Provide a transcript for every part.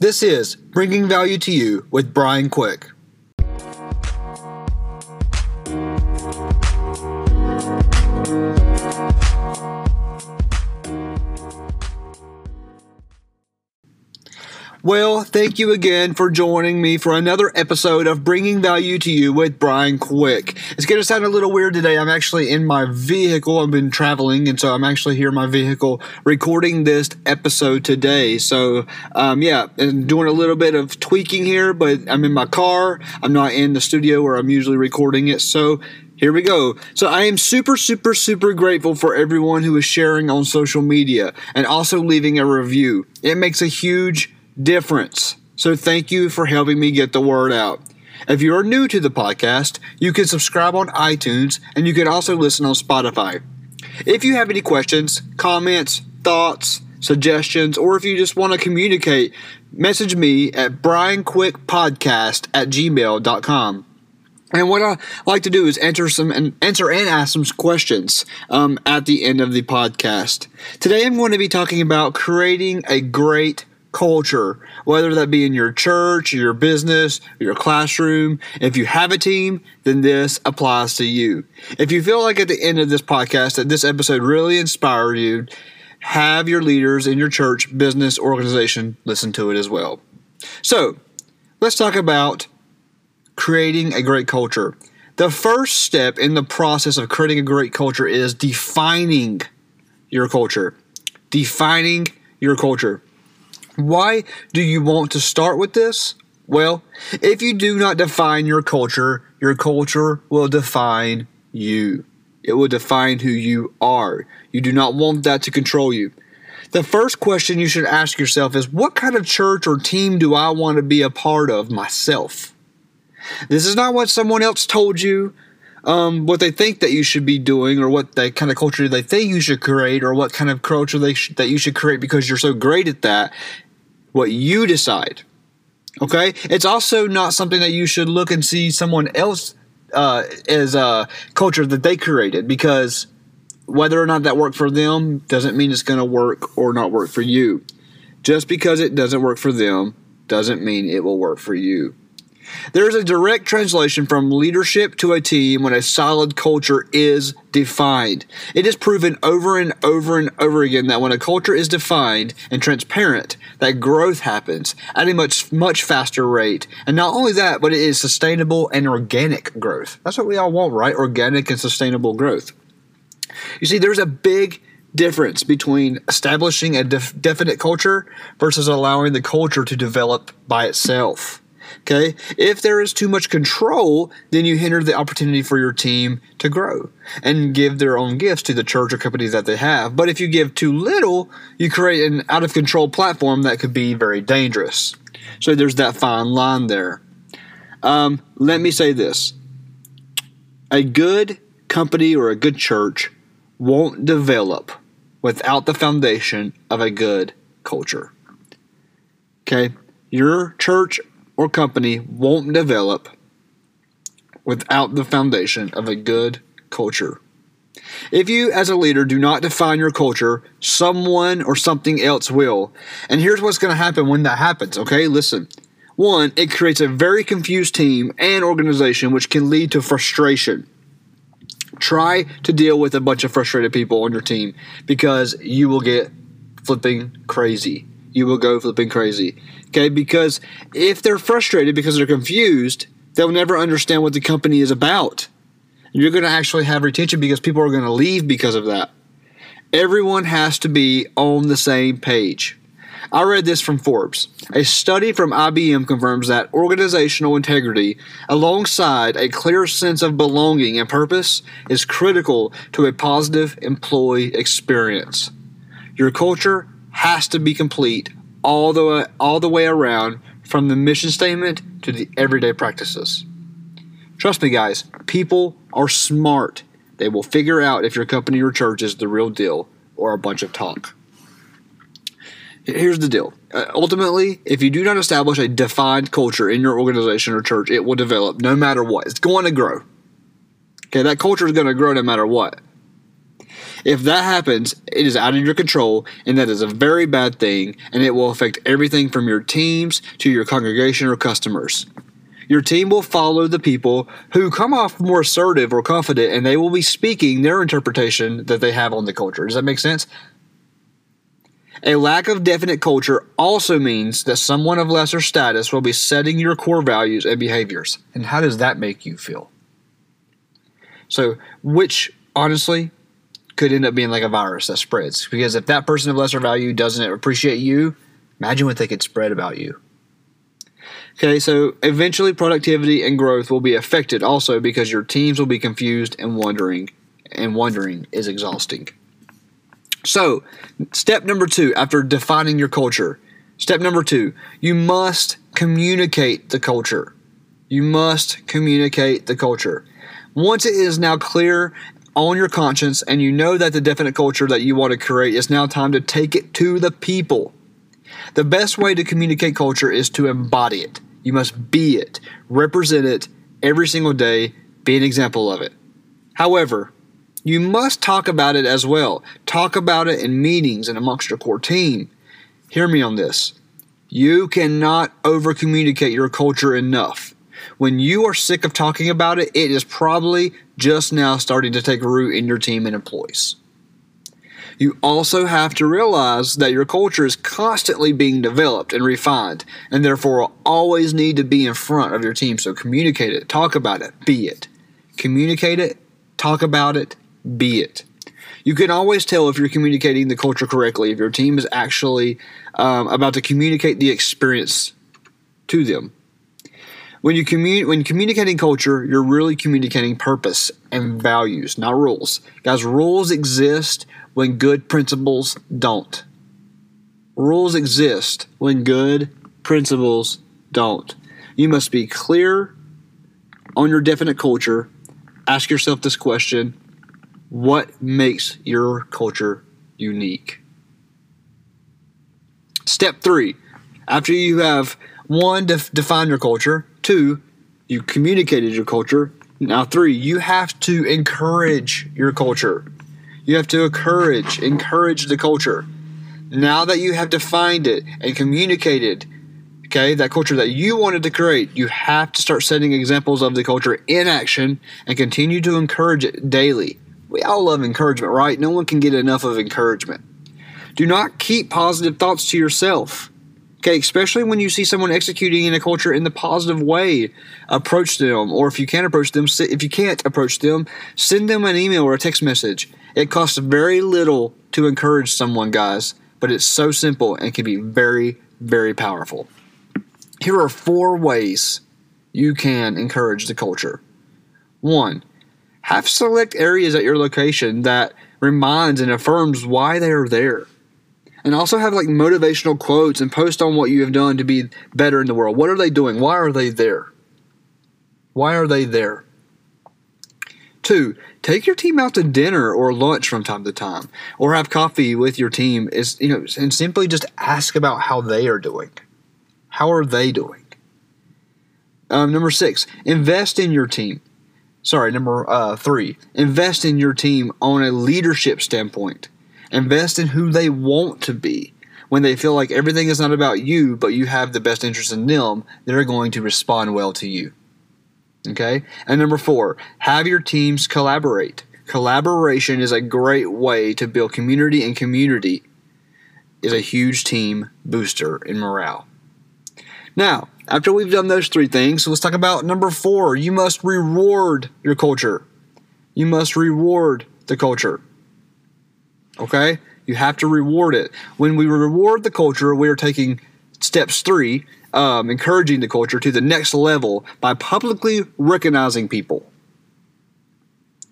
This is Bringing Value to You with Brian Quick. Well, thank you again for joining me for another episode of Bringing Value to You with Brian Quick. It's going to sound a little weird today. I'm actually in my vehicle. I've been traveling, and so I'm actually here in my vehicle recording this episode today. So, um, yeah, and doing a little bit of tweaking here, but I'm in my car. I'm not in the studio where I'm usually recording it. So, here we go. So I am super, super, super grateful for everyone who is sharing on social media and also leaving a review. It makes a huge difference. So thank you for helping me get the word out. If you are new to the podcast, you can subscribe on iTunes and you can also listen on Spotify. If you have any questions, comments, thoughts, suggestions, or if you just want to communicate, message me at brianquickpodcast at gmail.com. And what I like to do is answer some and answer and ask some questions um, at the end of the podcast. Today, I'm going to be talking about creating a great culture, whether that be in your church, your business, your classroom. If you have a team, then this applies to you. If you feel like at the end of this podcast that this episode really inspired you, have your leaders in your church, business, organization listen to it as well. So, let's talk about creating a great culture. The first step in the process of creating a great culture is defining your culture. Defining your culture. Why do you want to start with this? Well, if you do not define your culture, your culture will define you. It will define who you are. You do not want that to control you. The first question you should ask yourself is what kind of church or team do I want to be a part of myself? This is not what someone else told you, um, what they think that you should be doing, or what the kind of culture they think you should create, or what kind of culture they sh- that you should create because you're so great at that what you decide. Okay? It's also not something that you should look and see someone else uh, as a culture that they created because whether or not that worked for them doesn't mean it's going to work or not work for you. Just because it doesn't work for them doesn't mean it will work for you. There is a direct translation from leadership to a team when a solid culture is defined. It is proven over and over and over again that when a culture is defined and transparent, that growth happens at a much much faster rate. And not only that, but it is sustainable and organic growth. That's what we all want, right? Organic and sustainable growth. You see, there's a big difference between establishing a def- definite culture versus allowing the culture to develop by itself. Okay. If there is too much control, then you hinder the opportunity for your team to grow and give their own gifts to the church or company that they have. But if you give too little, you create an out of control platform that could be very dangerous. So there's that fine line there. Um, let me say this a good company or a good church won't develop without the foundation of a good culture. Okay? Your church or company won't develop without the foundation of a good culture. If you, as a leader, do not define your culture, someone or something else will. And here's what's going to happen when that happens, okay? Listen. One, it creates a very confused team and organization, which can lead to frustration. Try to deal with a bunch of frustrated people on your team because you will get flipping crazy you will go flipping crazy. Okay, because if they're frustrated because they're confused, they'll never understand what the company is about. You're going to actually have retention because people are going to leave because of that. Everyone has to be on the same page. I read this from Forbes. A study from IBM confirms that organizational integrity, alongside a clear sense of belonging and purpose, is critical to a positive employee experience. Your culture has to be complete all the way, all the way around from the mission statement to the everyday practices. Trust me, guys, people are smart. They will figure out if your company or church is the real deal or a bunch of talk. Here's the deal. Uh, ultimately, if you do not establish a defined culture in your organization or church, it will develop no matter what. It's going to grow. Okay, that culture is going to grow no matter what. If that happens, it is out of your control, and that is a very bad thing, and it will affect everything from your teams to your congregation or customers. Your team will follow the people who come off more assertive or confident, and they will be speaking their interpretation that they have on the culture. Does that make sense? A lack of definite culture also means that someone of lesser status will be setting your core values and behaviors. And how does that make you feel? So, which honestly could end up being like a virus that spreads. Because if that person of lesser value doesn't appreciate you, imagine what they could spread about you. Okay, so eventually productivity and growth will be affected also because your teams will be confused and wondering, and wondering is exhausting. So, step number two after defining your culture, step number two, you must communicate the culture. You must communicate the culture. Once it is now clear on your conscience and you know that the definite culture that you want to create, it's now time to take it to the people. The best way to communicate culture is to embody it. You must be it, represent it every single day, be an example of it. However, you must talk about it as well. Talk about it in meetings and amongst your core team. Hear me on this. You cannot over communicate your culture enough. When you are sick of talking about it, it is probably just now starting to take root in your team and employees. You also have to realize that your culture is constantly being developed and refined, and therefore will always need to be in front of your team. So communicate it, talk about it, be it. Communicate it, talk about it, be it. You can always tell if you're communicating the culture correctly, if your team is actually um, about to communicate the experience to them. When you commun- when communicating culture, you're really communicating purpose and values, not rules. Guys, rules exist when good principles don't. Rules exist when good principles don't. You must be clear on your definite culture. Ask yourself this question what makes your culture unique? Step three after you have one, def- defined your culture, two, you communicated your culture. Now, three, you have to encourage your culture. You have to encourage, encourage the culture. Now that you have defined it and communicated, okay, that culture that you wanted to create, you have to start setting examples of the culture in action and continue to encourage it daily. We all love encouragement, right? No one can get enough of encouragement. Do not keep positive thoughts to yourself. Okay, especially when you see someone executing in a culture in the positive way, approach them, or if you can't approach them, if you can't approach them, send them an email or a text message. It costs very little to encourage someone, guys, but it's so simple and can be very, very powerful. Here are four ways you can encourage the culture. One, have select areas at your location that reminds and affirms why they are there. And also have like motivational quotes and post on what you have done to be better in the world. What are they doing? Why are they there? Why are they there? Two, take your team out to dinner or lunch from time to time, or have coffee with your team. Is you know, and simply just ask about how they are doing. How are they doing? Um, number six, invest in your team sorry, number uh, three, invest in your team on a leadership standpoint. Invest in who they want to be. When they feel like everything is not about you, but you have the best interest in them, they're going to respond well to you. Okay? And number four, have your teams collaborate. Collaboration is a great way to build community, and community is a huge team booster in morale. Now, after we've done those three things, let's talk about number four. You must reward your culture. You must reward the culture. Okay? You have to reward it. When we reward the culture, we are taking steps three, um, encouraging the culture to the next level by publicly recognizing people.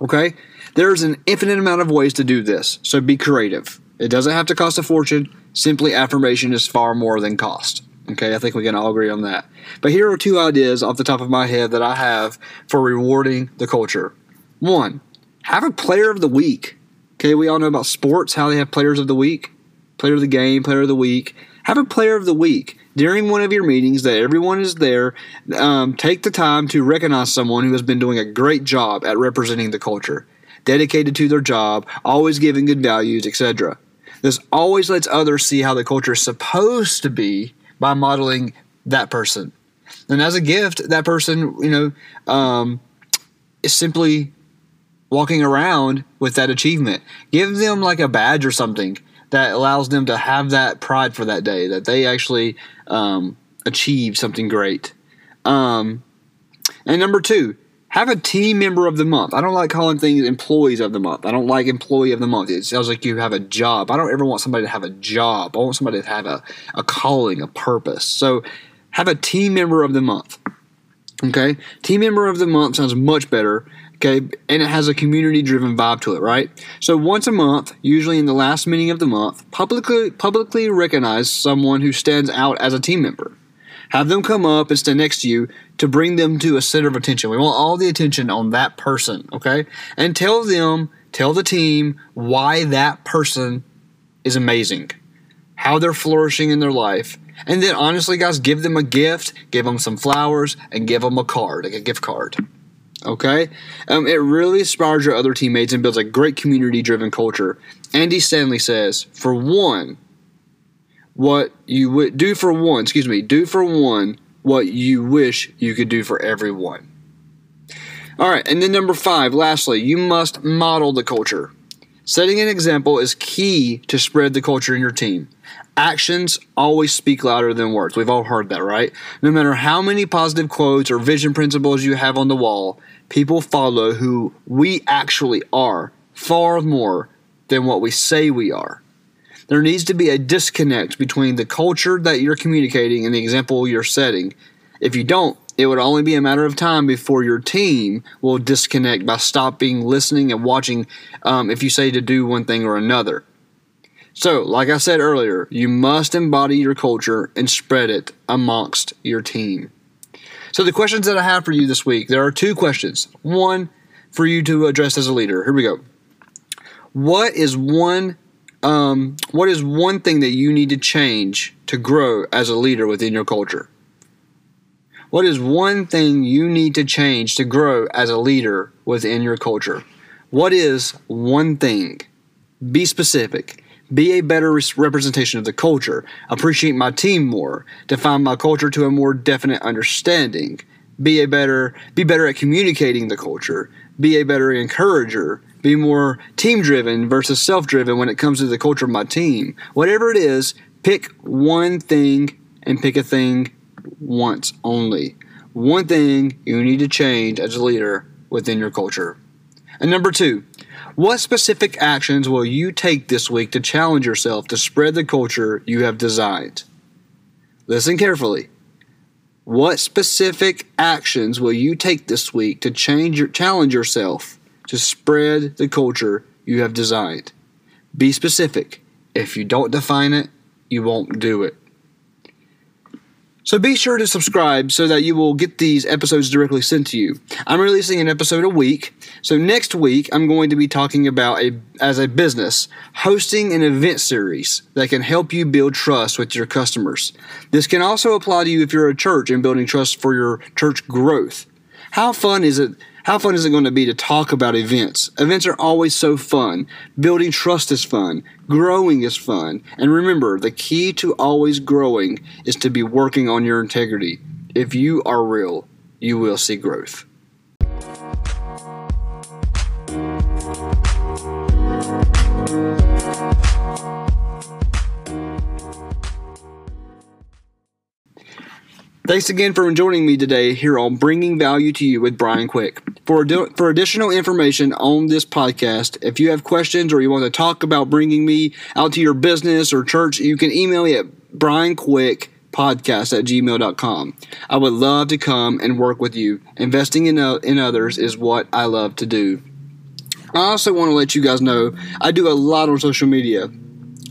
Okay? There's an infinite amount of ways to do this, so be creative. It doesn't have to cost a fortune. Simply affirmation is far more than cost. Okay, I think we can all agree on that. But here are two ideas off the top of my head that I have for rewarding the culture. One, have a player of the week. Okay, we all know about sports, how they have players of the week, player of the game, player of the week. Have a player of the week during one of your meetings that everyone is there. Um, take the time to recognize someone who has been doing a great job at representing the culture. dedicated to their job, always giving good values, etc. This always lets others see how the culture is supposed to be by modeling that person. And as a gift, that person, you know, um, is simply walking around with that achievement. Give them like a badge or something that allows them to have that pride for that day that they actually um, achieved something great. Um, and number two, have a team member of the month. I don't like calling things employees of the month. I don't like employee of the month. It sounds like you have a job. I don't ever want somebody to have a job. I want somebody to have a, a calling, a purpose. So have a team member of the month. Okay? Team member of the month sounds much better. Okay, and it has a community driven vibe to it, right? So once a month, usually in the last meeting of the month, publicly publicly recognize someone who stands out as a team member. Have them come up and stand next to you to bring them to a center of attention. We want all the attention on that person, okay? And tell them, tell the team why that person is amazing, how they're flourishing in their life. And then, honestly, guys, give them a gift, give them some flowers, and give them a card, like a gift card. Okay? Um, it really inspires your other teammates and builds a great community driven culture. Andy Stanley says, for one, what you would do for one, excuse me, do for one what you wish you could do for everyone. All right, and then number five, lastly, you must model the culture. Setting an example is key to spread the culture in your team. Actions always speak louder than words. We've all heard that, right? No matter how many positive quotes or vision principles you have on the wall, people follow who we actually are far more than what we say we are there needs to be a disconnect between the culture that you're communicating and the example you're setting. If you don't, it would only be a matter of time before your team will disconnect by stopping listening and watching um, if you say to do one thing or another. So, like I said earlier, you must embody your culture and spread it amongst your team. So, the questions that I have for you this week there are two questions. One for you to address as a leader. Here we go. What is one um, what is one thing that you need to change to grow as a leader within your culture? What is one thing you need to change to grow as a leader within your culture? What is one thing? Be specific. Be a better representation of the culture. Appreciate my team more. Define my culture to a more definite understanding. Be a better be better at communicating the culture. Be a better encourager be more team driven versus self driven when it comes to the culture of my team. Whatever it is, pick one thing and pick a thing once only. One thing you need to change as a leader within your culture. And number two, what specific actions will you take this week to challenge yourself to spread the culture you have designed? Listen carefully. What specific actions will you take this week to change your challenge yourself to spread the culture you have designed. Be specific. If you don't define it, you won't do it. So be sure to subscribe so that you will get these episodes directly sent to you. I'm releasing an episode a week. So next week I'm going to be talking about a as a business hosting an event series that can help you build trust with your customers. This can also apply to you if you're a church and building trust for your church growth. How fun is it how fun is it going to be to talk about events? Events are always so fun. Building trust is fun. Growing is fun. And remember, the key to always growing is to be working on your integrity. If you are real, you will see growth. Thanks again for joining me today here on Bringing Value to You with Brian Quick. For, for additional information on this podcast, if you have questions or you want to talk about bringing me out to your business or church, you can email me at brianquickpodcast at gmail.com. I would love to come and work with you. Investing in, uh, in others is what I love to do. I also want to let you guys know I do a lot on social media.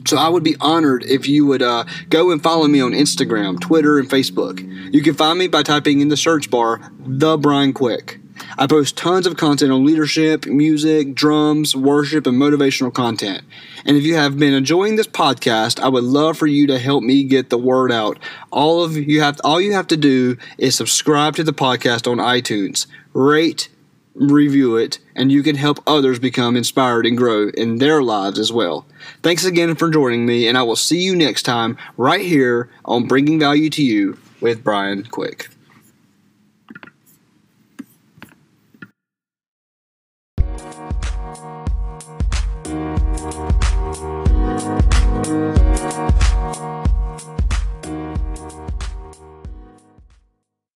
So I would be honored if you would uh, go and follow me on Instagram, Twitter, and Facebook. You can find me by typing in the search bar, The Brian Quick. I post tons of content on leadership, music, drums, worship, and motivational content. And if you have been enjoying this podcast, I would love for you to help me get the word out. All of you have all you have to do is subscribe to the podcast on iTunes, rate review it, and you can help others become inspired and grow in their lives as well. Thanks again for joining me, and I will see you next time right here on Bringing Value to You with Brian Quick.